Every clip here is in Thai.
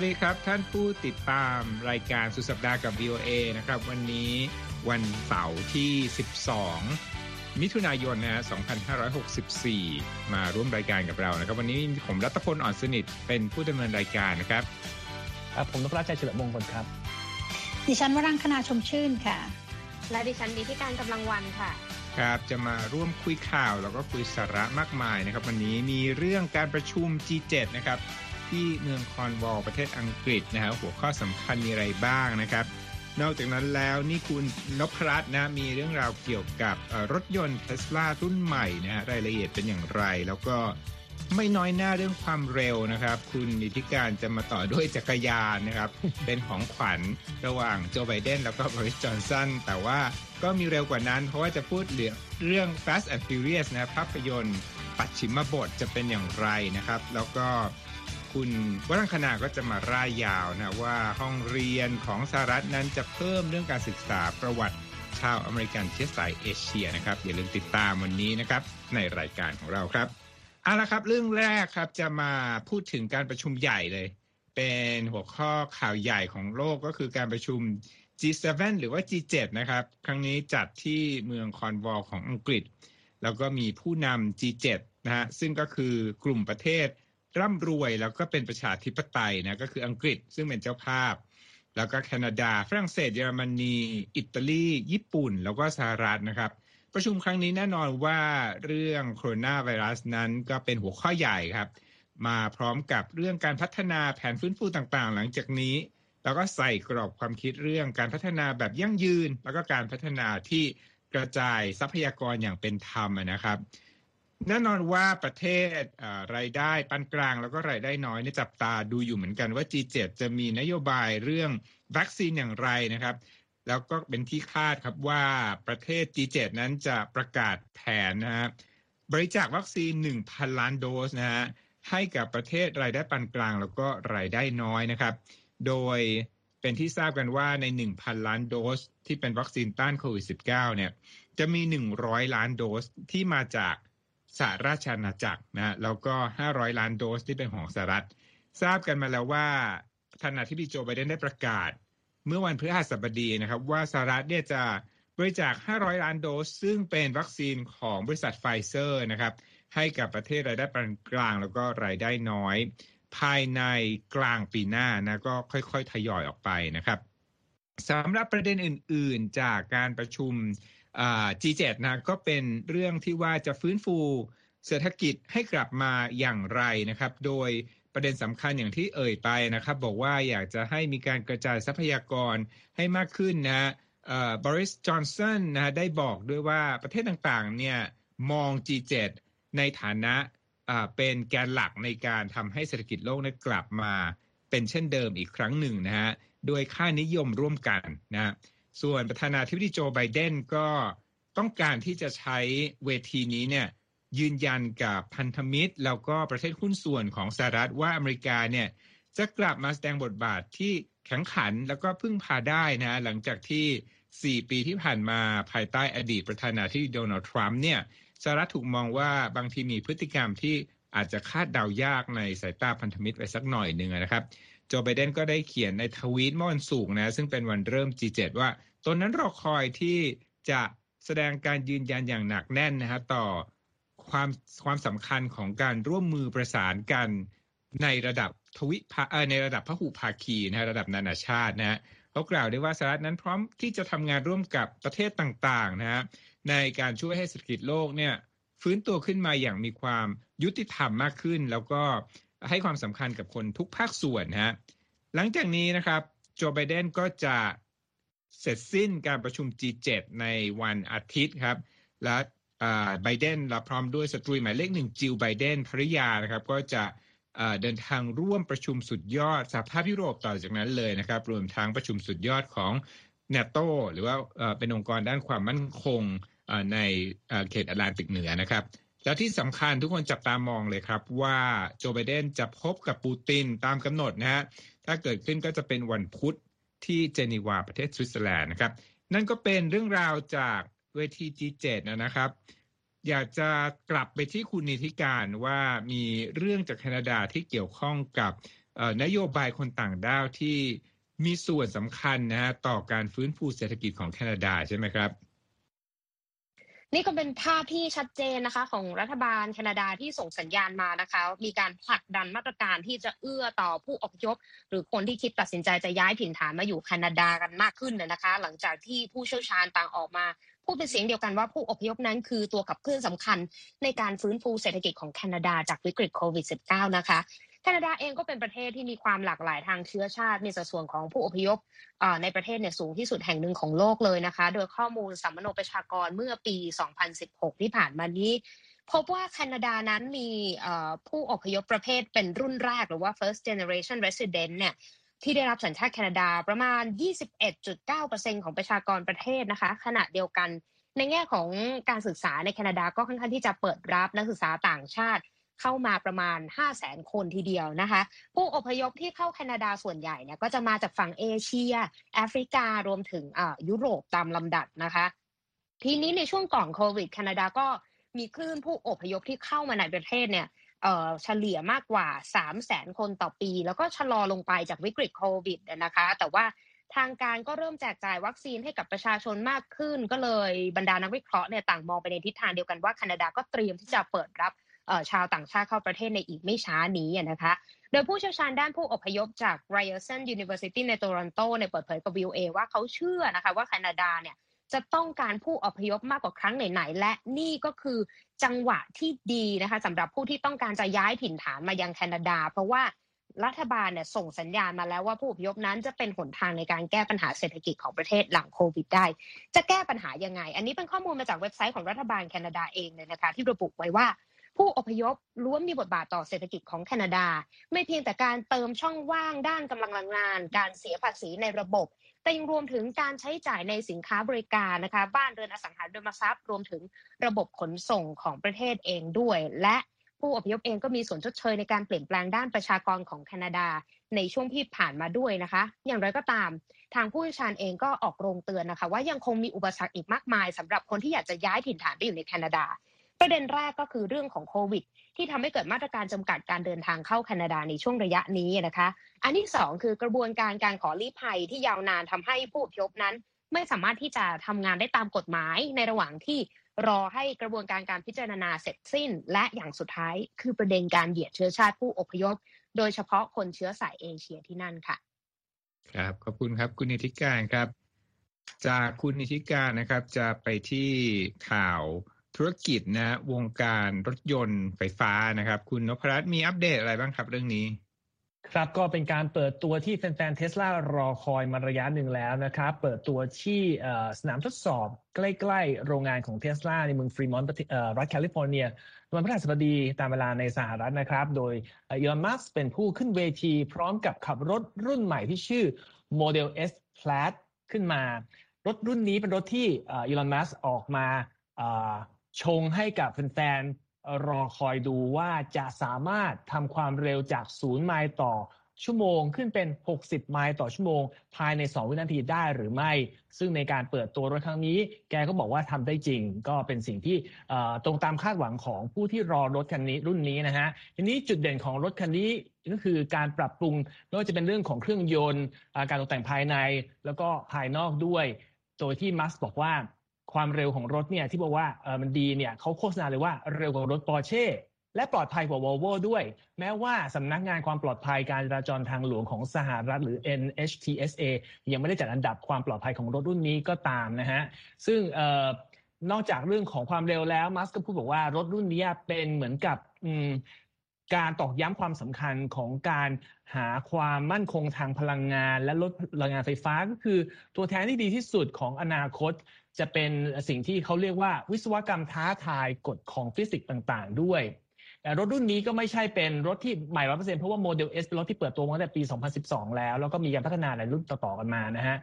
วัสดีครับ ท่านผู้ติดตามรายการสุดสัปดาห์กับ VOA นะครับ วันนี้วันเสาร์ที่ 12 มิถุนายนนะฮะ2564 มาร่วมรายการกับเรานะครับ วันนี้ผมรัตพลอ่อนสนิทเป็นผู้ดำเนินรายการนะครับครับผมนพรัชชัยเฉลิมมงคลครับ ดิฉันวรังคณาชมชื่นค่ะ และดิฉันดีที่การกำลังวันค่ะครับจะมาร่วมคุยข่าวแล้วก็คุยสาระมากมายนะครับ วันนี้มีเรื่องการประชุม G7 นะครับ ที่เมืองคอนวอลประเทศอังกฤษนะฮะหัวข้อสำคัญมีอะไรบ้างนะครับ นอกจากนั้นแล้วนี่คุณนพรัตน์นะมีเรื่องราวเกี่ยวกับรถยนต์เทสลารุ่นใหม่นะฮะรายละเอียดเป็นอย่างไร แล้วก็ไม่น้อยหน้าเรื่องความเร็วนะครับ คุณนิติการจะมาต่อด้วยจักรยานนะครับ เป็นของขวัญระหว่างโจไบเดนแล้วก็บอริสจอห์นสันแต่ว่าก็มีเร็วกว่านั้น เพราะว่าจะพูดเรื่อง Fast and Furious นะภาพยนตร์ปัดชิมบทจะเป็นอย่างไรนะครับ แล้วก็ คุณวรังคณาก็จะมาร่ายยาวนะว่าห้องเรียนของสหรัฐนั้นจะเพิ่มเรื่องการศึกษาประวัติชาวอเมริกันเชื้อสายเอเชียนะครับอย่าลืมติดตามวันนี้นะครับในรายการของเราครับเอาละครับ เรื่องแรกครับจะมาพูดถึงการประชุมใหญ่เลย เป็นหัวข้อข่าวใหญ่ของโลกก็คือการประชุม G7 หรือว่า G7 นะครับ ครั้งนี้จัดที่เมืองคอนวอลของอังกฤษ แล้วก็มีผู้นำ G7 นะฮะซึ่งก็คือกลุ่มประเทศ ร่ำรวยแล้วก็เป็นประชาธิปไตยนะก็คืออังกฤษซึ่งเป็นเจ้าภาพ แล้วก็แคนาดา ฝรั่งเศสเยอรมนี อิตาลี ญี่ปุ่น แล้วก็สหรัฐนะครับ ประชุมครั้งนี้แน่นอนว่าเรื่องโคโรนาไวรัสนั้นก็เป็นหัวข้อใหญ่ครับ มาพร้อมกับเรื่องการพัฒนาแผนฟื้นฟูต่างๆ หลังจากนี้ แล้วก็ใส่กรอบความคิดเรื่องการพัฒนาแบบยั่งยืน แล้วก็การพัฒนาที่กระจายทรัพยากรอย่างเป็นธรรมนะครับ แน่นอนว่าประเทศรายได้ปานกลางแล้วก็รายได้น้อยนี่จับตาดูอยู่เหมือนกันว่า G7 จะมีนโยบายเรื่องวัคซีนอย่างไรนะครับ แล้วก็เป็นที่คาดครับว่าประเทศ G7 นั้นจะประกาศแผนนะฮะบริจาควัคซีน 1,000 ล้านโดสนะฮะให้กับประเทศรายได้ปานกลางแล้วก็รายได้น้อยนะครับ โดยเป็นที่ทราบกันว่าใน 1,000 ล้านโดส ที่เป็นวัคซีนต้านโควิด -19 เนี่ยจะมี 100 ล้านโดสที่มาจาก สหราชอาณาจักรนะแล้วก็ 500 ล้านโดสที่เป็นของสหรัฐ ทราบกันมาแล้วว่าท่านประธานาธิบดีโจไบเดนได้ประกาศ เมื่อวันพฤหัสบดีนะครับ ว่าสหรัฐเนี่ยจะบริจาค 500 ล้านโดส ซึ่งเป็นวัคซีนของบริษัทไฟเซอร์นะครับ ให้กับประเทศรายได้ปานกลางแล้วก็รายได้น้อย ภายในกลางปีหน้านะก็ค่อยๆ ทยอยออกไปนะครับสำหรับประเด็นอื่น ๆ จากการประชุม G7 นะก็เป็นเรื่องที่ว่าจะฟื้นฟูเศรษฐกิจให้กลับมาอย่างไรนะครับ โดยประเด็นสำคัญอย่างที่เอ่ยไปนะครับ บอกว่าอยากจะให้มีการกระจายทรัพยากรให้มากขึ้นนะบริสจอนสันนะได้บอกด้วยว่าประเทศต่างๆเนี่ยมอง G7 ในฐานะเป็นแกนหลักในการทำให้เศรษฐกิจโลกนั้นกลับมาเป็นเช่นเดิมอีกครั้งหนึ่งนะฮะโดยค่านิยมร่วมกันนะ ส่วนประธานาธิบดีโจไบเดนก็ต้องการที่จะใช้เวทีนี้เนี่ยยืนยันกับพันธมิตร แล้วก็ประเทศหุ้นส่วนของสหรัฐว่าอเมริกาเนี่ยจะกลับมาแสดงบทบาทที่แข็งขันแล้วก็พึ่งพาได้นะหลังจากที่ 4 ปีที่ผ่านมาภายใต้อดีตประธานาธิบดีโดนัลด์ทรัมป์เนี่ยสหรัฐถูกมองว่าบางทีมีพฤติกรรมที่อาจจะคาดเดายากในสายตาพันธมิตรไปสักหน่อยหนึ่งนะครับ โจไบเดนก็ได้เขียนในทวีตเมื่อวันศุกร์นะ ซึ่งเป็นวันเริ่ม G7 ว่าตนนั้นรอคอยที่จะแสดงการยืนยันอย่างหนักแน่นนะฮะต่อความความสำคัญของการร่วมมือประสานกันในระดับทวิภาในระดับพหุภาคีนะระดับนานาชาตินะฮะเขากล่าวได้ว่าสหรัฐนั้นพร้อมที่จะทำงานร่วมกับประเทศต่างๆนะฮะในการช่วยให้เศรษฐกิจโลกเนี่ยฟื้นตัวขึ้นมาอย่างมีความยุติธรรมมากขึ้น แล้วก็ ให้ความสำคัญกับคนทุกภาคส่วนนะฮะหลังจากนี้นะครับโจไบเดนก็จะเสร็จสิ้นการประชุม G7 ในวันอาทิตย์ครับ และไบเดนและพร้อมด้วยสตรีหมายเลขหนึ่งจิลไบเดนภริยานะครับ ก็จะเดินทางร่วมประชุมสุดยอดสหภาพยุโรปต่อจากนั้นเลยนะครับ รวมทั้งประชุมสุดยอดของเนโตหรือว่าเป็นองค์กรด้านความมั่นคงในเขตแอตแลนติกเหนือนะครับ แล้วที่สำคัญทุกคนจับตามองเลยครับ ว่าโจไบเดนจะพบกับปูตินตามกำหนดนะฮะถ้าเกิดขึ้นก็จะเป็นวันพุธที่เจนีวาประเทศสวิตเซอร์แลนด์นะครับ นั่นก็เป็นเรื่องราวจากเวที G7 นะครับ อยากจะกลับไปที่คุณนิติการว่ามีเรื่องจากแคนาดาที่เกี่ยวข้องกับนโยบายคนต่างด้าวที่มีส่วนสำคัญนะฮะต่อการฟื้นฟูเศรษฐกิจของแคนาดาใช่ไหมครับ นี่ก็เป็นภาพที่ชัดเจนนะคะ ของรัฐบาลแคนาดาที่ส่งสัญญาณมานะคะ มีการผลักดันมาตรการที่จะเอื้อต่อผู้อพยพหรือคนที่คิดตัดสินใจจะย้ายถิ่นฐานมาอยู่แคนาดากันมากขึ้นนะคะ หลังจากที่ผู้เชี่ยวชาญต่างออกมาพูดเป็นเสียงเดียวกันว่าผู้อพยพนั้นคือตัวขับเคลื่อนสำคัญในการฟื้นฟูเศรษฐกิจของแคนาดาจากวิกฤตโควิด -19 นะคะ แคนาดาเองก็เป็นประเทศที่มีความหลากหลายทางเชื้อชาติในสัดส่วนของผู้อพยพในประเทศเนี่ยสูงที่สุดแห่งหนึ่งของโลกเลยนะคะ โดยข้อมูลสัมมโนประชากรเมื่อปี 2016 ที่ผ่านมานี้ พบว่าแคนาดานั้นมีผู้อพยพประเภทเป็นรุ่นแรกหรือว่า first generation resident เนี่ยที่ได้รับสัญชาติแคนาดาประมาณ 21.9%ของประชากรประเทศนะคะ ขณะเดียวกันในแง่ของการศึกษาในแคนาดาก็ค่อนข้างที่จะเปิดรับนักศึกษาต่างชาติ เข้ามาประมาณ 5 0 0แสนคนทีเดียวนะคะ ผู้อพยพที่เข้าแคนาดาส่วนใหญ่เนี่ยก็จะมาจากฝั่งเอเชีย แอฟริการวมถึงยุโรปตามลำดับนะคะ ทีนี้ในช่วงก่อนโควิดแคนาดาก็มีคลื่นผู้อพยพที่เข้ามาในประเทศเนี่ยเฉลี่ยมากกว่า 3 0 0แสนคนต่อปี แล้วก็ชะลอลงไปจากวิกฤตโควิดนะคะ แต่ว่าทางการก็เริ่มแจกจ่ายวัคซีนให้กับประชาชนมากขึ้น ก็เลยบรรดานักวิเคราะห์เนี่ยต่างมองไปในทิศทางเดียวกันว่าแคนาดาก็เตรียมที่จะเปิดรับ ชาวต่างชาติเข้าประเทศในอีกไม่ช้านี้นะคะโดยผู้เชี่ยวชาญด้านผู้อพยพจาก Ryerson University ในโตรอนโตในเปิดเผยกับ VOA ว่าเขาเชื่อนะคะว่าแคนาดาเนี่ยจะต้องการผู้อพยพมากกว่าครั้งไหนๆและนี่ก็คือจังหวะที่ดีนะคะสำหรับผู้ที่ต้องการจะย้ายถิ่นฐานมายังแคนาดา เพราะว่ารัฐบาลเนี่ยส่งสัญญาณมาแล้วว่าผู้อพยพนั้นจะเป็นหนทางในการแก้ปัญหาเศรษฐกิจของประเทศหลังโควิดได้ จะแก้ปัญหายังไง อันนี้เป็นข้อมูลมาจากเว็บไซต์ของรัฐบาลแคนาดาเองเลยนะคะที่ระบุไว้ว่า ผู้อพยพล้วนมีบทบาทต่อเศรษฐกิจของแคนาดา ไม่เพียงแต่การเติมช่องว่างด้านกำลังแรงงาน การเสียภาษีในระบบ แต่ยังรวมถึงการใช้จ่ายในสินค้าบริการนะคะ บ้านเรือนอสังหาริมทรัพย์ รวมถึงระบบขนส่งของประเทศเองด้วย และผู้อพยพเองก็มีส่วนชดเชยในการเปลี่ยนแปลงด้านประชากรของแคนาดา ในช่วงที่ผ่านมาด้วยนะคะ อย่างไรก็ตาม ทางผู้เชี่ยวชาญเองก็ออกโรงเตือนนะคะ ว่ายังคงมีอุปสรรคอีกมากมายสำหรับคนที่อยากจะย้ายถิ่นฐานไปอยู่ในแคนาดา ประเด็นแรกก็คือเรื่องของโควิด ที่ทำให้เกิดมาตรการจำกัดการเดินทางเข้าแคนาดาในช่วงระยะนี้นะคะ อันที่สองคือกระบวนการการขอลี้ภัยที่ยาวนานทำให้ผู้พยพนั้น ไม่สามารถที่จะทำงานได้ตามกฎหมายในระหว่างที่รอให้กระบวนการการพิจารณาเสร็จสิ้น และอย่างสุดท้ายคือประเด็นการเหยียดเชื้อชาติผู้อพยพ โดยเฉพาะคนเชื้อสายเอเชียที่นั่นค่ะ ครับขอบคุณครับคุณนิติการครับ จากคุณนิติการนะครับ จะไปที่ข่าว ธุรกิจนะวงการรถยนต์ไฟฟ้านะครับ คุณนพรัตน์มีอัปเดตอะไรบ้างครับเรื่องนี้ ครับก็เป็นการเปิดตัวที่แฟนๆเทสลารอคอยมาระยะหนึ่งแล้วนะครับ เปิดตัวที่สนามทดสอบใกล้ๆ โรงงานของเทสลาในเมืองฟรีมอนต์รัฐแคลิฟอร์เนียวันพฤหัสบดีตามเวลาในสหรัฐนะครับ โดยอีลอนมัสเป็นผู้ขึ้นเวทีพร้อมกับขับรถรุ่นใหม่ที่ชื่อ Model S Plaid ขึ้นมา รถรุ่นนี้เป็นรถที่อีลอนมัสออกมา ชงให้กับแฟนๆ รอคอยดูว่าจะสามารถทำความเร็วจาก 0 ไมล์ต่อชั่วโมงขึ้นเป็น 60 ไมล์ต่อชั่วโมง ภายใน 2 วินาทีได้หรือไม่ ซึ่งในการเปิดตัวรถครั้งนี้ แกก็บอกว่าทำได้จริง ก็เป็นสิ่งที่ตรงตามคาดหวังของผู้ที่รอรถคันนี้รุ่นนี้นะฮะ ทีนี้จุดเด่นของรถคันนี้ก็คือการปรับปรุงไม่ว่าจะเป็นเรื่องของเครื่องยนต์ การตกแต่งภายในแล้วก็ภายนอกด้วย โดยที่มัสบอกว่า ความเร็วของรถเนี่ยที่บอกว่าเออมันดีเนี่ยเขาโฆษณาเลยว่าเร็วกว่ารถปอร์เช่และปลอดภัยกว่าวอลโวด้วย แม้ว่าสำนักงานความปลอดภัยการจราจรทางหลวงของสหรัฐหรือ NHTSA ยังไม่ได้จัดอันดับความปลอดภัยของรถรุ่นนี้ก็ตามนะฮะ ซึ่งออนอกจากเรื่องของความเร็วแล้วมัสก็พูดบอกว่ารถรุ่นนี้เป็นเหมือนกับการตอกย้ำความสำคัญของการหาความมั่นคงทางพลังงาน และลดพลังงานไฟฟ้าก็คือตัวแทนที่ดีที่สุดของอนาคต จะเป็นสิ่งที่เขาเรียกว่าวิศวกรรมท้าทายกฎของฟิสิกส์ต่างๆ ด้วยแต่รถรุ่นนี้ก็ไม่ใช่เป็นรถที่ใหม่ร้อยเปอร์เซ็นต์เพราะว่าโมเดล S เป็นรถที่เปิดตัวมาตั้งแต่ปี 2012 แล้ว แล้วก็มีการพัฒนาหลายรุ่นต่อๆกันมานะฮะ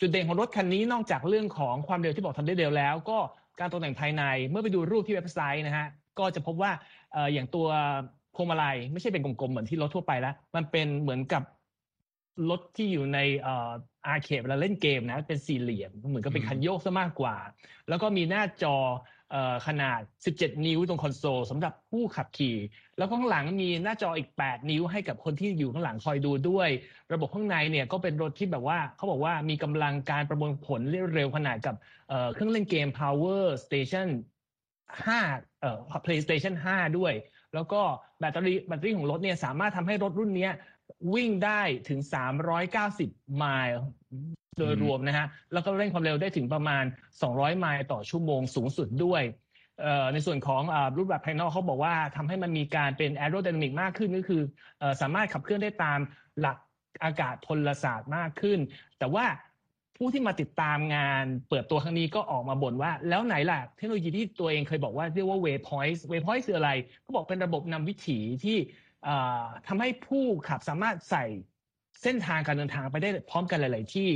จุดเด่นของรถคันนี้นอกจากเรื่องของความเร็วที่บอกทำได้เร็วแล้ว ก็การตกแต่งภายในเมื่อไปดูรูปที่เว็บไซต์นะฮะก็จะพบว่าอย่างตัวพวงมาลัยไม่ใช่เป็นกลมๆเหมือนที่รถทั่วไปแล้ว มันเป็นเหมือนกับรถที่อยู่ใน อาร์เคดเวลาเล่นเกมนะเป็นสี่เหลี่ยมเหมือนกับเป็นคันโยกซะมากกว่า แล้วก็มีหน้าจอขนาด 17 นิ้วตรงคอนโซลสำหรับผู้ขับขี่ แล้วข้างหลังมีหน้าจออีก 8 นิ้วให้กับคนที่อยู่ข้างหลังคอยดูด้วย ระบบข้างในเนี่ยก็เป็นรถที่แบบว่าเขาบอกว่ามีกำลังการประมวลผลเร็วขนาดกับเครื่องเล่นเกม Power Station 5เอ่อ PlayStation 5 ด้วย แล้วก็แบตเตอรี่แบตเตอรี่ของรถเนี่ยสามารถทำให้รถรุ่นนี้วิ่งได้ถึง 390 ไมล์ โดยรวมนะฮะแล้วก็เร่งความเร็วได้ถึงประมาณ 200 ไมล์ต่อชั่วโมงสูงสุดด้วยในส่วนของรูปแบบภายนอกเขาบอกว่าทำให้มันมีการเป็นแอโรไดนามิกมากขึ้นก็คือสามารถขับเคลื่อนได้ตามหลักอากาศพลศาสตร์มากขึ้น แต่ว่าผู้ที่มาติดตามงานเปิดตัวครั้งนี้ก็ออกมาบ่นว่า แล้วไหนล่ะ เทคโนโลยีที่ตัวเองเคยบอกว่าเรียกว่า Waypoint Waypoint คืออะไร ก็บอกเป็นระบบนำวิถีที่ทำให้ผู้ขับสามารถใส่ เส้นทางการเดินทางไปได้พร้อมกันหลาย ๆ ที่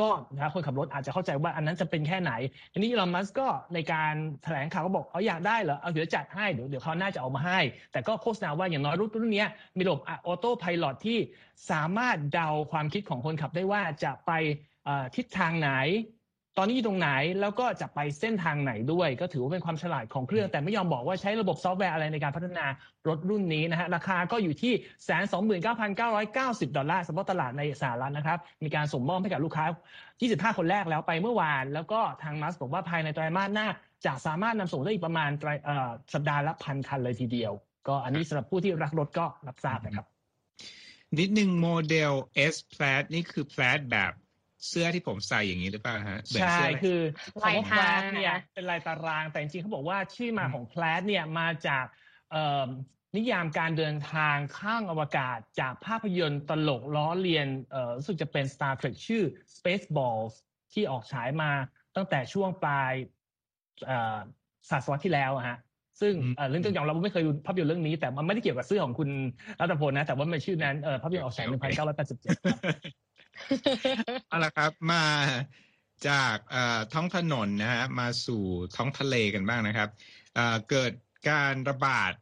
ก็นะคนขับรถอาจจะเข้าใจว่าอันนั้นจะเป็นแค่ไหน อันนี้อีลอนมัสก็ในการแถลงข่าวก็บอกเอาอยากได้เหรอ เอาเดี๋ยวจัดให้ เดี๋ยวเดี๋ยวเขาน่าจะเอามาให้ แต่ก็โฆษณาว่าอย่างน้อยรุ่นรุ่นนี้มีระบบ autopilot ที่สามารถเดาความคิดของคนขับได้ว่าจะไปทิศทางไหน ตอนนี้อยู่ตรงไหนแล้วก็จะไปเส้นทางไหนด้วย ก็ถือว่าเป็นความฉลาดของเครื่อง แต่ไม่ยอมบอกว่าใช้ระบบซอฟต์แวร์อะไรในการพัฒนารถรุ่นนี้นะฮะราคาก็อยู่ที่แสนสองหมื่นเก้าพันเก้าร้อยเก้าสิบดอลลาร์สำหรับตลาดในสหรัฐนะครับ มีการส่งมอบให้กับลูกค้า 25 คนแรกแล้วไปเมื่อวาน แล้วก็ทางมัสบอกว่าภายในไตรมาสหน้า จะสามารถนำส่งได้อีกประมาณสัปดาห์ละพันคันเลยทีเดียว ก็อันนี้สำหรับผู้ที่รักรถก็รับทราบนะครับนิดนึงโมเดล S Plaid นี่คือ Plaid แบบ เสื้อที่ผมใส่อย่างนี้หรือเปล่าฮะใช่ คือคำว่าแพลดเนี่ยเป็นลายตารางแต่จริงๆเขาบอกว่าชื่อมาของแพลดเนี่ยมาจากนิยามการเดินทางข้างอวกาศจากภาพยนตร์ตลกล้อเลียนรู้สึกจะเป็น Star Trek ชื่อ Spaceballs ที่ออกฉายมาตั้งแต่ช่วงปลายศตวรรษที่แล้วฮะซึ่งเรื่องจริงๆเราไม่เคยดูภาพยนตร์เรื่องนี้แต่มันไม่ได้เกี่ยวกับเสื้อของคุณรัตพลนะ แต่ว่ามันชื่อนั้นภาพยนตร์ออกฉาย1987 เอาละครับมาจากท้องถนนนะฮะมาสู่ท้องทะเลกันบ้างนะครับเกิดการระบาด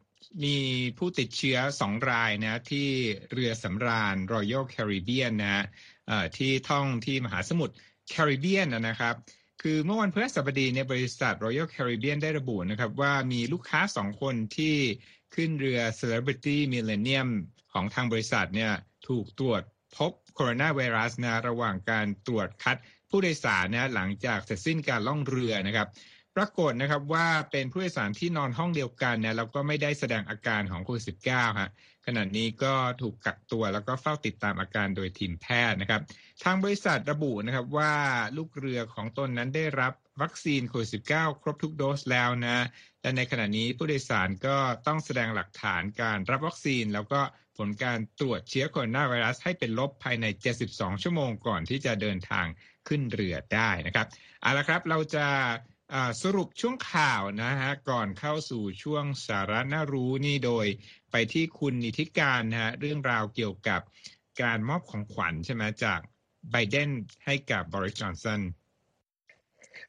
มีผู้ติดเชื้อสองรายนะที่เรือสำราญ Royal Caribbean นะที่ท่องที่มหาสมุทรแคริบเบียนนะครับ คือเมื่อวันพฤหัสบดีเนี่ยบริษัท Royal Caribbean ได้ระบุนะครับว่ามีลูกค้าสองคนที่ขึ้นเรือ Celebrity Millennium ของทางบริษัทเนี่ยถูกตรวจพบ โคโรนาไวรัสนะระหว่างการตรวจคัดผู้โดยสารนะหลังจากเสร็จสิ้นการล่องเรือนะครับปรากฏนะครับว่าเป็นผู้โดยสารที่นอนห้องเดียวกันนะแล้วก็ไม่ได้แสดงอาการของโควิด -19 ฮะขณะนี้ก็ถูกกักตัวแล้วก็เฝ้าติดตามอาการโดยทีมแพทย์นะครับ ทางบริษัทระบุนะครับว่าลูกเรือของตนนั้นได้รับ วัคซีนโควิด -19 ครบทุกโดสแล้วนะ และในขณะนี้ผู้โดยสารก็ต้องแสดงหลักฐานการรับวัคซีน แล้วก็ผลการตรวจเชื้อโคโรนาไวรัสให้เป็นลบภายใน 72 ชั่วโมงก่อนที่จะเดินทางขึ้นเรือได้นะครับเอาละครับเราจะสรุปช่วงข่าวนะฮะก่อนเข้าสู่ช่วงสาระน่ารู้นี่โดยไปที่คุณนิติการนะฮะเรื่องราวเกี่ยวกับการมอบของขวัญใช่ไหมจากไบเดนให้กับบริสจอนสัน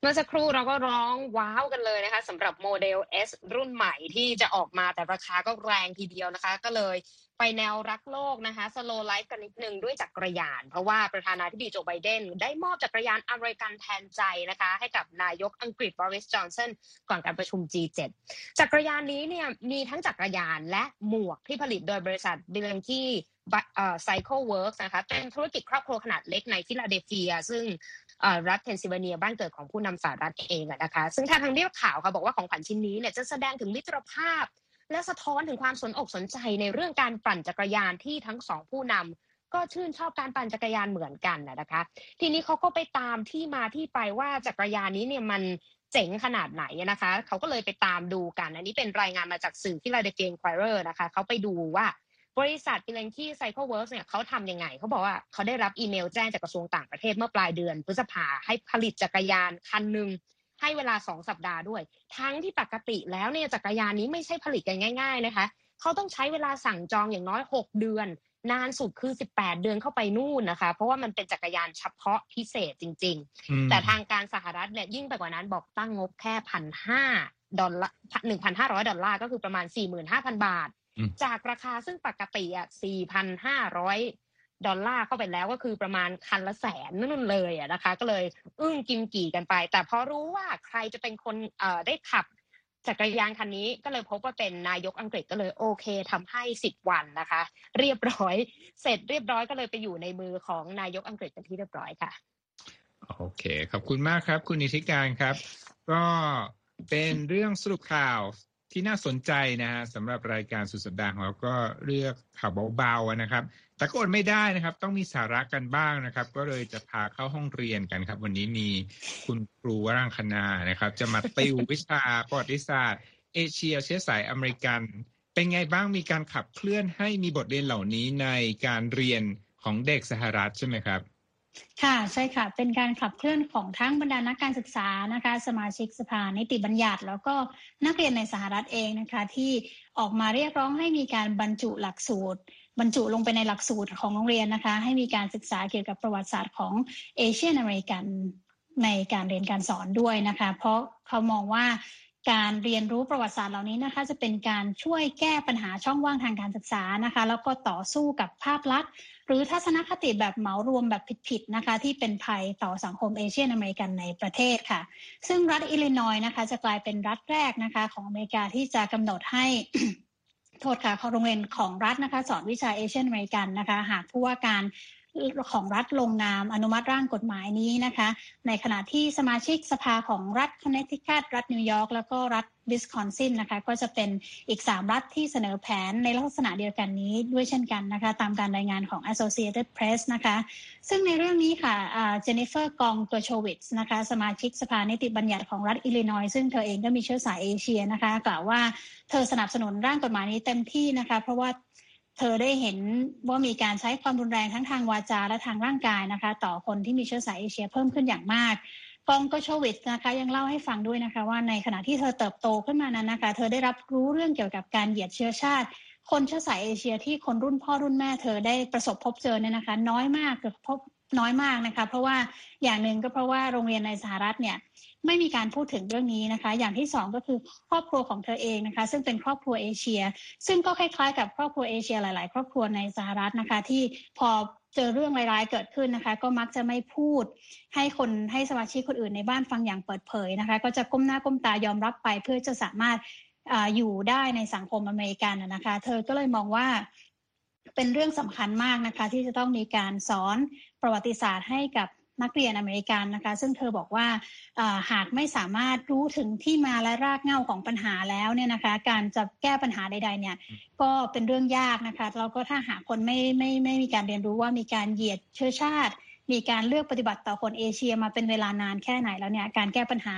เมื่อสักครู่เราก็ร้องว้าวกันเลยนะคะสำหรับโมเดล S รุ่นใหม่ที่จะออกมาแต่ราคาก็แรงทีเดียวนะคะ ก็เลยไปแนวรักโลกนะคะ slow life กันนิดนึงด้วยจักรยาน เพราะว่าประธานาธิบดีโจไบเดนได้มอบจักรยานอเมริกันแทนใจนะคะ ให้กับนายกอังกฤษบอริสจอห์นสันก่อนการประชุม G7 จักรยานนี้เนี่ยมีทั้งจักรยานและหมวกที่ผลิตโดยบริษัท Bilenky Cycle Works นะคะเป็นธุรกิจครอบครัวขนาดเล็กในฟิลาเดลเฟีย ซึ่ง รัฐเพนซิลเวเนียบ้านเกิดของผู้นำสหรัฐเองนะคะซึ่งทางทางเรียบข่าวค่ะบอกว่าของขวัญชิ้นนี้เนี่ยจะแสดงถึงมิตรภาพ และสะท้อนถึงความสนอกสนใจในเรื่องการปั่นจักรยานที่ทั้งสองผู้นำก็ชื่นชอบการปั่นจักรยานเหมือนกันนะคะ ทีนี้เขาก็ไปตามที่มาที่ไปว่าจักรยานนี้เนี่ยมันเจ๋งขนาดไหนนะคะ เขาก็เลยไปตามดูกัน อันนี้เป็นรายงานมาจากสื่อ Philadelphia Inquirer นะคะ เขาไปดูว่า บริษัท Bilenky Cycle Works เนี่ยเขาทำยังไง เขาบอกว่าเขาได้รับอีเมลแจ้งจากกระทรวงต่างประเทศเมื่อปลายเดือน พฤษภาให้ผลิตจักรยานคันหนึ่งให้เวลาสองสัปดาห์ด้วย ทั้งที่ปกติแล้วเนี่ยจักรยานนี้ไม่ใช่ผลิตกันง่าย ๆนะคะ เขาต้องใช้เวลาสั่งจองอย่างน้อย 6 เดือน นานสุดคือ 18 เดือนเข้าไปนู่นนะคะ เพราะว่ามันเป็นจักรยานเฉพาะพิเศษจริง ๆ แต่ทางการสหรัฐเนี่ยยิ่งไปกว่านั้นบอกตั้งงบแค่พันห้าดอลลาร์หนึ่งพันห้าร้อยดอลลาร์ก็คือประมาณสี่หมื่นห้าพันบาท จากราคาซึ่งปกติอะสี่พันห้าร้อยดอลลาร์เข้าไปแล้วก็คือประมาณคันละแสนนั่นเลยอะนะคะ ก็เลยอึ้งกิมกี่กันไป แต่พอรู้ว่าใครจะเป็นคนเอ่อได้ขับจักรยานคันนี้ก็เลยพบว่าเป็นนายกอังกฤษก็เลยโอเคทำให้สิบวันนะคะ เรียบร้อย เสร็จเรียบร้อยก็เลยไปอยู่ในมือของนายกอังกฤษเป็นที่เรียบร้อยค่ะ โอเค ขอบคุณมากครับ คุณนิติการครับ ก็เป็นเรื่องสรุปข่าว ที่น่าสนใจนะฮะสำหรับรายการสุดสัปดาห์ของเราก็เลือกข่าวเบาๆนะครับ แต่ก็อดไม่ได้นะครับ ต้องมีสาระกันบ้างนะครับ ก็เลยจะพาเข้าห้องเรียนกันครับ วันนี้มีคุณครูวรังคณานะครับ จะมาติววิชาประวัติศาสตร์ เอเชียเชื้อสายอเมริกัน เป็นไงบ้างมีการขับเคลื่อนให้มีบทเรียนเหล่านี้ในการเรียนของเด็กสหรัฐใช่ไหมครับ ค่ะใช่ค่ะ เป็นการขับเคลื่อนของทั้งบรรดานักการศึกษานะคะ สมาชิกสภานิติบัญญัติ แล้วก็นักเรียนในสหรัฐเองนะคะ ที่ออกมาเรียกร้องให้มีการบรรจุหลักสูตร บรรจุลงไปในหลักสูตรของโรงเรียนนะคะ ให้มีการศึกษาเกี่ยวกับประวัติศาสตร์ของ Asian American ในการเรียนการสอนด้วยนะคะ เพราะเขามองว่า การเรียนรู้ประวัติศาสตร์เหล่านี้นะคะจะเป็นการช่วยแก้ปัญหาช่องว่างทางการศึกษานะคะแล้วก็ต่อสู้กับภาพลักษณ์ หรือทัศนคติแบบเหมารวมแบบผิดๆนะคะที่เป็นภัยต่อสังคม Asian American ในประเทศค่ะ ซึ่งรัฐอิลลินอยส์นะคะจะกลายเป็นรัฐแรกนะคะของอเมริกาที่จะกำหนดให้โทษค่ะโรงเรียนของรัฐนะคะ สอนวิชา Asian American นะคะ หากผู้ว่าการ ของรัฐลงนามอนุมัติร่างกฎหมายนี้นะคะ ในขณะที่สมาชิกสภาของรัฐคอนเนตทิคัตรัฐนิวยอร์กแล้วก็รัฐวิสคอนซินนะคะก็จะเป็นอีก 3 รัฐที่เสนอแผนในลักษณะเดียวกันนี้ด้วยเช่นกันนะคะตามการรายงานของ Associated Press นะคะซึ่งในเรื่องนี้ค่ะเจนนิเฟอร์กองตัวโชวิตส์นะคะสมาชิกสภานิติบัญญัติของรัฐอิลลินอยซึ่งเธอเองก็มีเชื้อสายเอเชียนะคะกล่าวว่าเธอสนับสนุนร่างกฎหมายนี้เต็มที่นะคะเพราะว่า เธอได้เห็นว่ามีการใช้ความรุนแรงทั้งทางวาจาและทางร่างกายนะคะ ต่อคนที่มีเชื้อสายเอเชียเพิ่มขึ้นอย่างมากกองก็โชวิตนะคะยังเล่าให้ฟังด้วยนะคะว่าในขณะที่เธอเติบโตขึ้นมานั้นนะคะ เธอได้รับรู้เรื่องเกี่ยวกับการเหยียดเชื้อชาติ คนเชื้อสายเอเชียที่คนรุ่นพ่อรุ่นแม่เธอได้ประสบพบเจอเนี่ยนะคะ น้อยมากเกือบพบน้อยมากนะคะ เพราะว่าอย่างหนึ่งก็เพราะว่าโรงเรียนในสหรัฐเนี่ย ไม่มีการพูดถึงเรื่องนี้นะคะ อย่างที่สองก็คือครอบครัวของเธอเองนะคะ ซึ่งเป็นครอบครัวเอเชีย ซึ่งก็คล้ายๆ กับครอบครัวเอเชียหลาย ๆ ครอบครัวในสหรัฐนะคะ ที่พอเจอเรื่องร้ายๆเกิดขึ้นนะคะ ก็มักจะไม่พูด ให้คนให้สมาชิกคนอื่นในบ้านฟังอย่างเปิดเผยนะคะ ก็จะก้มหน้าก้มตายอมรับไปเพื่อจะสามารถออยู่ได้ในสังคมอเมริกันนะคะ เธอก็เลยมองว่าเป็นเรื่องสำคัญมากนะคะ ที่จะต้องมีการสอนประวัติศาสตร์ให้กับ นักเรียนอเมริกันนะคะ ซึ่งเธอบอกว่าหากไม่สามารถรู้ถึงที่มาและรากเหง้าของปัญหาแล้วเนี่ยนะคะ การจะแก้ปัญหาใด ๆ เนี่ย ก็เป็นเรื่องยากนะคะแล้วก็ถ้าหากคนไม่ไม่ไม่มีการเรียนรู้ว่ามีการเหยียดเชื้อชาติ มีการเลือกปฏิบัติต่อคนเอเชียมาเป็นเวลานานแค่ไหนแล้วเนี่ยการแก้ปัญหา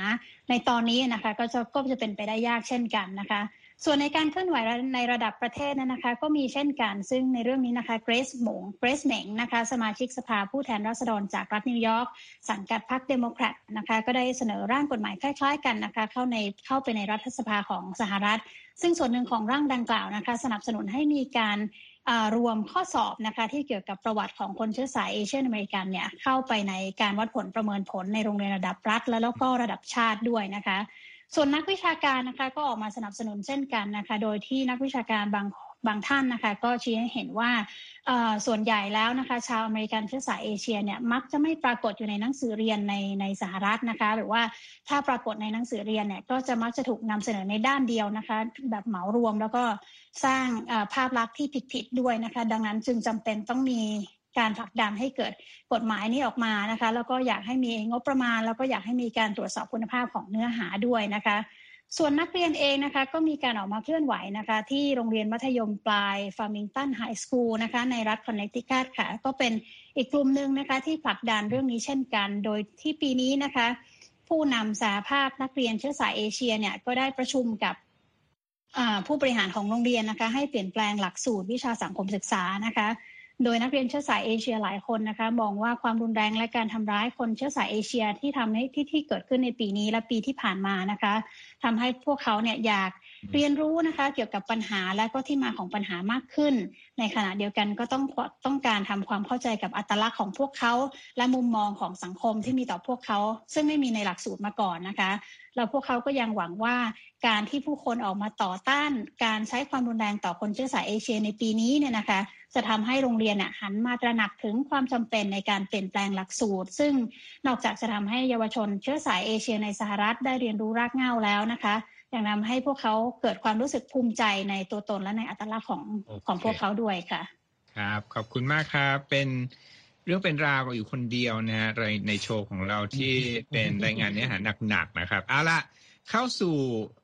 ในตอนนี้นะคะ ก็จะก็จะเป็นไปได้ยากเช่นกันนะคะ ส่วนในการเคลื่อนไหวในระดับประเทศนั้นนะคะ ก็มีเช่นกันซึ่งในเรื่องนี้นะคะเกรซหมงเกรซเหมงนะคะสมาชิกสภาผู้แทนราษฎรจากรัฐนิวยอร์กสังกัดพรรคเดโมแครตนะคะก็ได้เสนอร่างกฎหมายคล้าย ๆ กันนะคะเข้าในเข้าไปในรัฐสภาของสหรัฐ ซึ่งส่วนหนึ่งของร่างดังกล่าวนะคะ สนับสนุนให้มีการรวมข้อสอบนะคะที่เกี่ยวกับประวัติของคนเชื้อสาย Asian American เนี่ยเข้าไปในการวัดผลประเมินผลในโรงเรียนระดับรัฐ แล้วก็ระดับชาติด้วยนะคะ ส่วนนักวิชาการนะคะก็ออกมาสนับสนุนเช่นกันนะคะ โดยที่นักวิชาการบางบางท่านนะคะ ก็ชี้ให้เห็นว่าส่วนใหญ่แล้วนะคะ ชาวอเมริกันเชื้อสายเอเชียเนี่ยมักจะไม่ปรากฏอยู่ในหนังสือเรียนในในสหรัฐนะคะ หรือว่าถ้าปรากฏในหนังสือเรียนเนี่ยก็จะมักจะถูกนำเสนอในด้านเดียวนะคะ แบบเหมารวมแล้วก็สร้างภาพลักษณ์ที่ผิดๆด้วยนะคะ ดังนั้นจึงจำเป็นต้องมี การผลักดันให้เกิดกฎหมายนี้ออกมานะคะ แล้วก็อยากให้มีงบประมาณ แล้วก็อยากให้มีการตรวจสอบคุณภาพของเนื้อหาด้วยนะคะส่วนนักเรียนเองนะคะก็มีการออกมาเคลื่อนไหวนะคะ ที่โรงเรียนมัธยมปลาย Farmington High School นะคะในรัฐคอนเนตทิคัตค่ะ ก็เป็นอีกกลุ่มหนึ่งนะคะที่ผลักดันเรื่องนี้เช่นกัน โดยที่ปีนี้นะคะ ผู้นำสหภาพนักเรียนเชื้อสายเอเชียเนี่ยก็ได้ประชุมกับผู้บริหารของโรงเรียนนะคะ ให้เปลี่ยนแปลงหลักสูตรวิชาสังคมศึกษานะคะ โดยนักเรียนเชื้อสายเอเชียหลายคนนะคะมองว่าความรุนแรงและการทำร้ายคนเชื้อสายเอเชียที่ทำให้ที่ที่เกิดขึ้นในปีนี้และปีที่ผ่านมานะคะทำให้พวกเขาเนี่ยอยากเรียนรู้นะคะ เกี่ยวกับปัญหาและก็ที่มาของปัญหามากขึ้น ในขณะเดียวกันก็ต้องต้องการทำความเข้าใจกับอัตลักษณ์ของพวกเขา และมุมมองของสังคมที่มีต่อพวกเขา ซึ่งไม่มีในหลักสูตรมาก่อนนะคะแล้วพวกเขาก็ยังหวังว่าการที่ผู้คนออกมาต่อต้าน การใช้ความรุนแรงต่อคนเชื้อสายเอเชียในปีนี้เนี่ยนะคะ จะทำให้โรงเรียนหันมาตระหนักถึงความจำเป็นในการเปลี่ยนแปลงหลักสูตร ซึ่งนอกจากจะทำให้เยาวชนเชื้อสายเอเชียในสหรัฐได้เรียนรู้รากเหง้าแล้วนะคะยังทำให้พวกเขาเกิดความรู้สึกภูมิใจในตัวตนและในอัตลักษณ์ของของพวกเขาด้วยค่ะ ครับ ขอบคุณมากครับ เป็นเรื่องเป็นราวอยู่คนเดียวนะฮะในโชว์ของเราที่เป็นรายงานเนื้อหาหนักๆนะครับเอาละเข้าสู่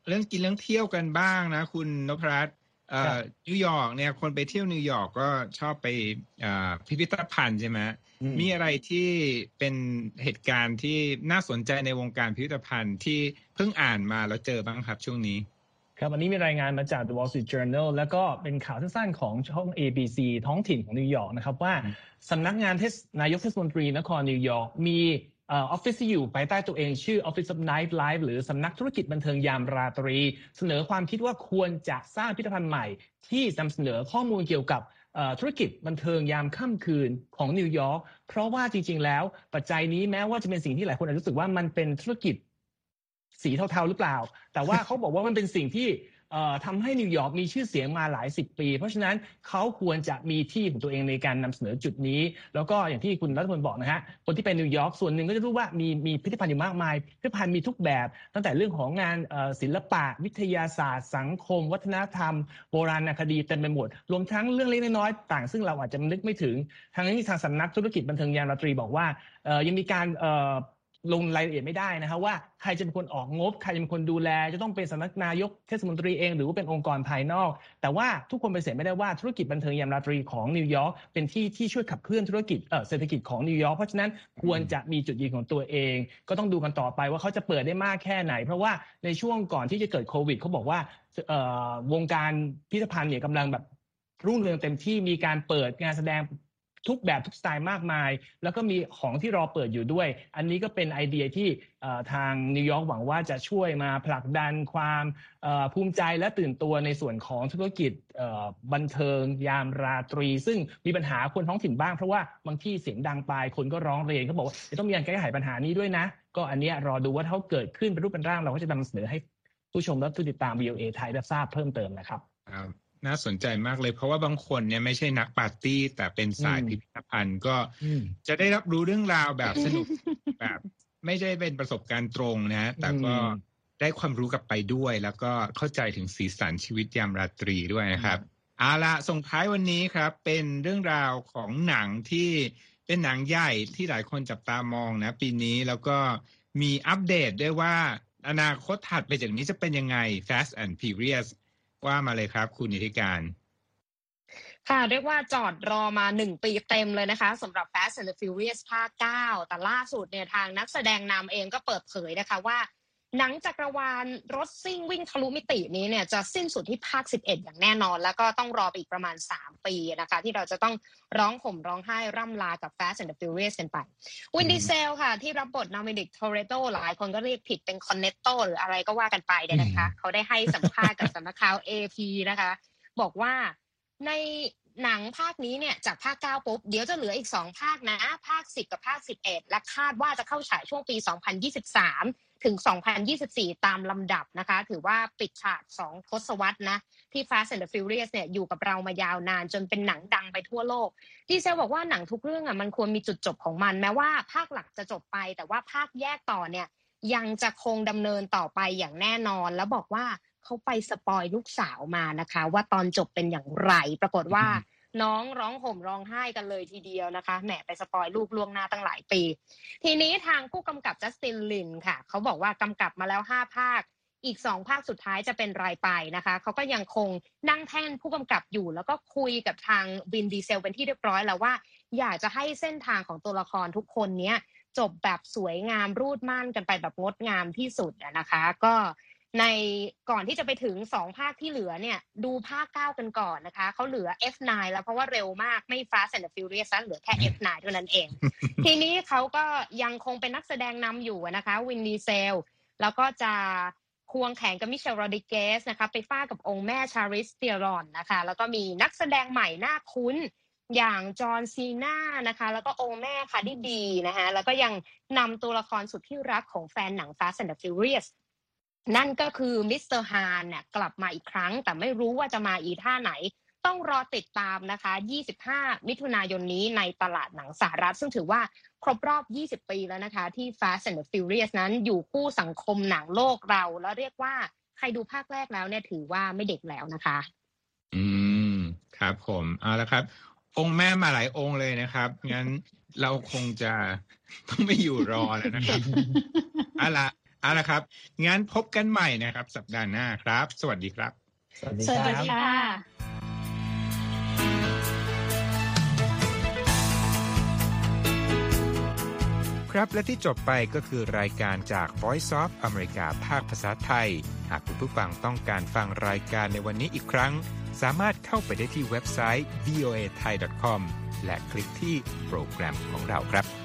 เรื่องกินเรื่องเที่ยวกันบ้างนะ คุณนพรัตน์ นิวยอร์กเนี่ยคนไปเที่ยวนิวยอร์กก็ชอบไปพิพิธภัณฑ์ใช่ไหมมีอะไรที่เป็นเหตุการณ์ที่น่าสนใจในวงการพิพิธภัณฑ์ที่เพิ่งอ่านมาแล้วเจอบ้างครับช่วงนี้ ครับวันนี้มีรายงานมาจาก The Wall Street Journal แล้วก็เป็นข่าวสั้นๆของช่อง ABC ท้องถิ่นของนิวยอร์กนะครับว่าสำนักงานเทศนายกเทศมนตรีนครนิวยอร์กมี ออฟฟิศที่อยู่ภายใต้ตัวเองชื่อ Office of Nightlife หรือสำนักธุรกิจบันเทิงยามราตรี เสนอความคิดว่าควรจะสร้างพิพิธภัณฑ์ใหม่ ที่นำเสนอข้อมูลเกี่ยวกับธุรกิจบันเทิงยามค่ำคืนของนิวยอร์กเพราะว่าจริง ๆ แล้วปัจจัยนี้แม้ว่าจะเป็นสิ่งที่หลายคนอาจจะรู้สึกว่ามันเป็นธุรกิจสีเทาๆหรือเปล่า แต่ว่าเขาบอกว่ามันเป็นสิ่งที่ ทำให้นิวยอร์กมีชื่อเสียงมาหลายสิบปี เพราะฉะนั้นเขาควรจะมีที่ของตัวเองในการนำเสนอจุดนี้ แล้วก็อย่างที่คุณรัฐมนตรีบอกนะฮะคนที่เป็นนิวยอร์กส่วนหนึ่งก็จะรู้ว่ามีมีพิพิธภัณฑ์อยู่มากมายพิพิธภัณฑ์มีทุกแบบ ตั้งแต่เรื่องของงานศิลปะวิทยาศาสตร์ สังคม วัฒนธรรม โบราณคดีเต็มไปหมด รวมทั้งเรื่องเล็กน้อยต่าง ซึ่งเราอาจจะนึกไม่ถึงทางนี้ทางสำนักธุรกิจบันเทิงยานราตรีบอกว่ายังมีการ ลงรายละเอียดไม่ได้นะครับว่าใครจะเป็นคนออกงบ ใครจะเป็นคนดูแล จะต้องเป็นสำนักนายกเทศมนตรีเองหรือว่าเป็นองค์กรภายนอก แต่ว่าทุกคนปฏิเสธไม่ได้ว่าธุรกิจบันเทิงยามราตรีของนิวยอร์กเป็นที่ที่ช่วยขับเคลื่อนธุรกิจเศรษฐกิจของนิวยอร์กเพราะฉะนั้นควรจะมีจุดยืนของตัวเอง ก็ต้องดูกันต่อไปว่าเขาจะเปิดได้มากแค่ไหน เพราะว่าในช่วงก่อนที่จะเกิดโควิดเขาบอกว่าวงการพิพิธภัณฑ์เนี่ยกำลังแบบรุ่งเรืองเต็มที่มีการเปิดงานแสดง ทุกแบบทุกสไตล์มากมาย แล้วก็มีของที่รอเปิดอยู่ด้วย อันนี้ก็เป็นไอเดียที่ทางนิวยอร์กหวังว่าจะช่วยมาผลักดันความภูมิใจและตื่นตัวในส่วนของธุรกิจบันเทิง ยามราตรี ซึ่งมีปัญหาคนท้องถิ่นบ้างเพราะว่าบางที่เสียงดังไปคนก็ร้องเรียนเขาบอกว่าจะต้องมีการแก้ไขปัญหานี้ด้วยนะ ก็อันนี้รอดูว่าถ้าเกิดขึ้นเป็นรูปเป็นร่างเราก็จะนำเสนอให้ผู้ชมและผู้ติดตาม VOA ไทยได้ทราบเพิ่มเติมนะครับ น่าสนใจมากเลย เพราะว่าบางคนเนี่ยไม่ใช่นักปาร์ตี้ แต่เป็นสายพิพิธภัณฑ์ก็จะได้รับรู้เรื่องราวแบบสนุกแบบ ไม่ใช่เป็นประสบการณ์ตรงนะ แต่ก็ได้ความรู้กลับไปด้วย แล้วก็เข้าใจถึงสีสันชีวิตยามราตรีด้วยนะครับเอาละส่งท้ายวันนี้ครับ เป็นเรื่องราวของหนังที่เป็นหนังใหญ่ที่หลายคนจับตามองนะ ปีนี้แล้วก็มีอัปเดตด้วยว่าอนาคตถัดไปจากนี้จะเป็นยังไง Fast and Furious ว่ามาเลยครับคุณนิติการ ค่ะ เรียกว่าจอดรอมาหนึ่งปีเต็มเลยนะคะสำหรับ Fast and Furious ภาค 9 แต่ล่าสุดเนี่ยทางนักแสดงนำเองก็เปิดเผยนะคะว่า หนังจักรวาลรถซิ่งวิ่งทะลุมิตินี้เนี่ยจะสิ้นสุดที่ภาค 11 อย่างแน่นอน แล้วก็ต้องรอไปอีกประมาณ 3 ปีนะคะ ที่เราจะต้องร้องห่มร้องไห้ร่ำลากับ Fast and Furious กันไปวินดีเซลค่ะ ที่รับบทโดมินิกโทเรตโตหลายคนก็เรียกผิดเป็นคอร์เนตโตหรืออะไรก็ว่ากันไปเนี่ยนะคะ เขาได้ให้สัมภาษณ์กับสำนักข่าว AP นะคะ บอกว่าใน หนังภาคนี้เนี่ยจากภาค9ปุ๊บเดี๋ยวจะเหลืออีก2ภาคนะ ภาค10กับภาค11และคาดว่าจะเข้าฉายช่วงปี2023ถึง 2024 ตามลำดับนะคะ ถือว่าปิดฉาก 2 ทศวรรษนะ ที่ Fast and the Furious เนี่ยอยู่กับเรามายาวนานจนเป็นหนังดังไปทั่วโลก ดีเซลบอกว่าหนังทุกเรื่องอะมันควรมีจุดจบของมัน แม้ว่าภาคหลักจะจบไป แต่ว่าภาคแยกต่อเนี่ยยังจะคงดำเนินต่อไปอย่างแน่นอน แล้วบอกว่า เขาไป spoil ลูกสาวมานะคะ ว่าตอนจบเป็นอย่างไร ปรากฏว่าน้องร้องห่มร้องไห้กันเลยทีเดียวนะคะแหมไป spoil ลูกล่วงหน้าตั้งหลายปี ทีนี้ทางผู้กำกับจัสตินลินค่ะ เขาบอกว่ากำกับมาแล้วห้าภาค อีกสองภาคสุดท้ายจะเป็นรายไปนะคะ เขาก็ยังคงนั่งแท่นผู้กำกับอยู่ แล้วก็คุยกับทางวินดีเซลเป็นที่เรียบร้อยแล้วว่า อยากจะให้เส้นทางของตัวละครทุกคนเนี้ยจบแบบสวยงามรูดม่านกันไปแบบงดงามที่สุดนะคะ ก็ ในก่อนที่จะไปถึงสองภาคที่เหลือเนี่ย ดูภาคเก้ากันก่อนนะคะ เขาเหลือ F9 แล้วเพราะว่าเร็วมากไม่ Fast and Furious เหลือแค่ F9 เท่านั้นเอง ทีนี้เขาก็ยังคงเป็นนักแสดงนำอยู่นะคะวินดีเซลแล้วก็จะควงแข่งกับมิเชลโรดริเกซนะคะไปฟาดกับองค์แม่ชาร์ลิซเธอรอนนะคะ แล้วก็มีนักแสดงใหม่หน้าคุ้นอย่างจอห์นซีนานะคะ แล้วก็องค์แม่คาร์ดิบีนะคะแล้วก็ยังนำตัวละครสุดที่รักของแฟนหนัง Fast and Furious นั่นก็คือมิสเตอร์ฮานเนี่ยกลับมาอีกครั้ง แต่ไม่รู้ว่าจะมาอีท่าไหน ต้องรอติดตามนะคะ 25 มิถุนายนนี้ในตลาดหนังสหรัฐ ซึ่งถือว่าครบรอบ 20 ปีแล้วนะคะ ที่ Fast and Furious นั้นอยู่คู่สังคมหนังโลกเรา แล้วเรียกว่าใครดูภาคแรกแล้วเนี่ยถือว่าไม่เด็กแล้วนะคะ อืม ครับผมเอาละครับ องค์แม่มาหลายองค์เลยนะครับงั้นเราคงจะต้องไม่อยู่รอแล้วนะครับเอาละ เอาละครับ งั้นพบกันใหม่นะครับ สัปดาห์หน้าครับ สวัสดีครับ สวัสดีสควัสรับดีค่ะครับและที่จบไปก็คือรายการจาก Voice of อเมริกาภาคภาษาไทย หากคุณผู้ฟังต้องการฟังรายการในวันนี้อีกครั้ง สามารถเข้าไปได้ที่เว็บไซต์ voa thai com และคลิกที่โปรแกรมของเราครับ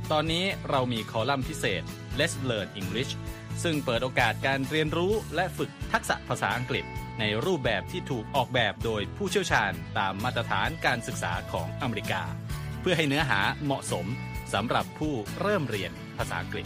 ตอนนี้เรามีคอลัมน์พิเศษ Let's Learn English ซึ่งเปิดโอกาสการเรียนรู้และฝึกทักษะภาษาอังกฤษ ในรูปแบบที่ถูกออกแบบโดยผู้เชี่ยวชาญตามมาตรฐานการศึกษาของอเมริกา เพื่อให้เนื้อหาเหมาะสมสำหรับผู้เริ่มเรียนภาษาอังกฤษ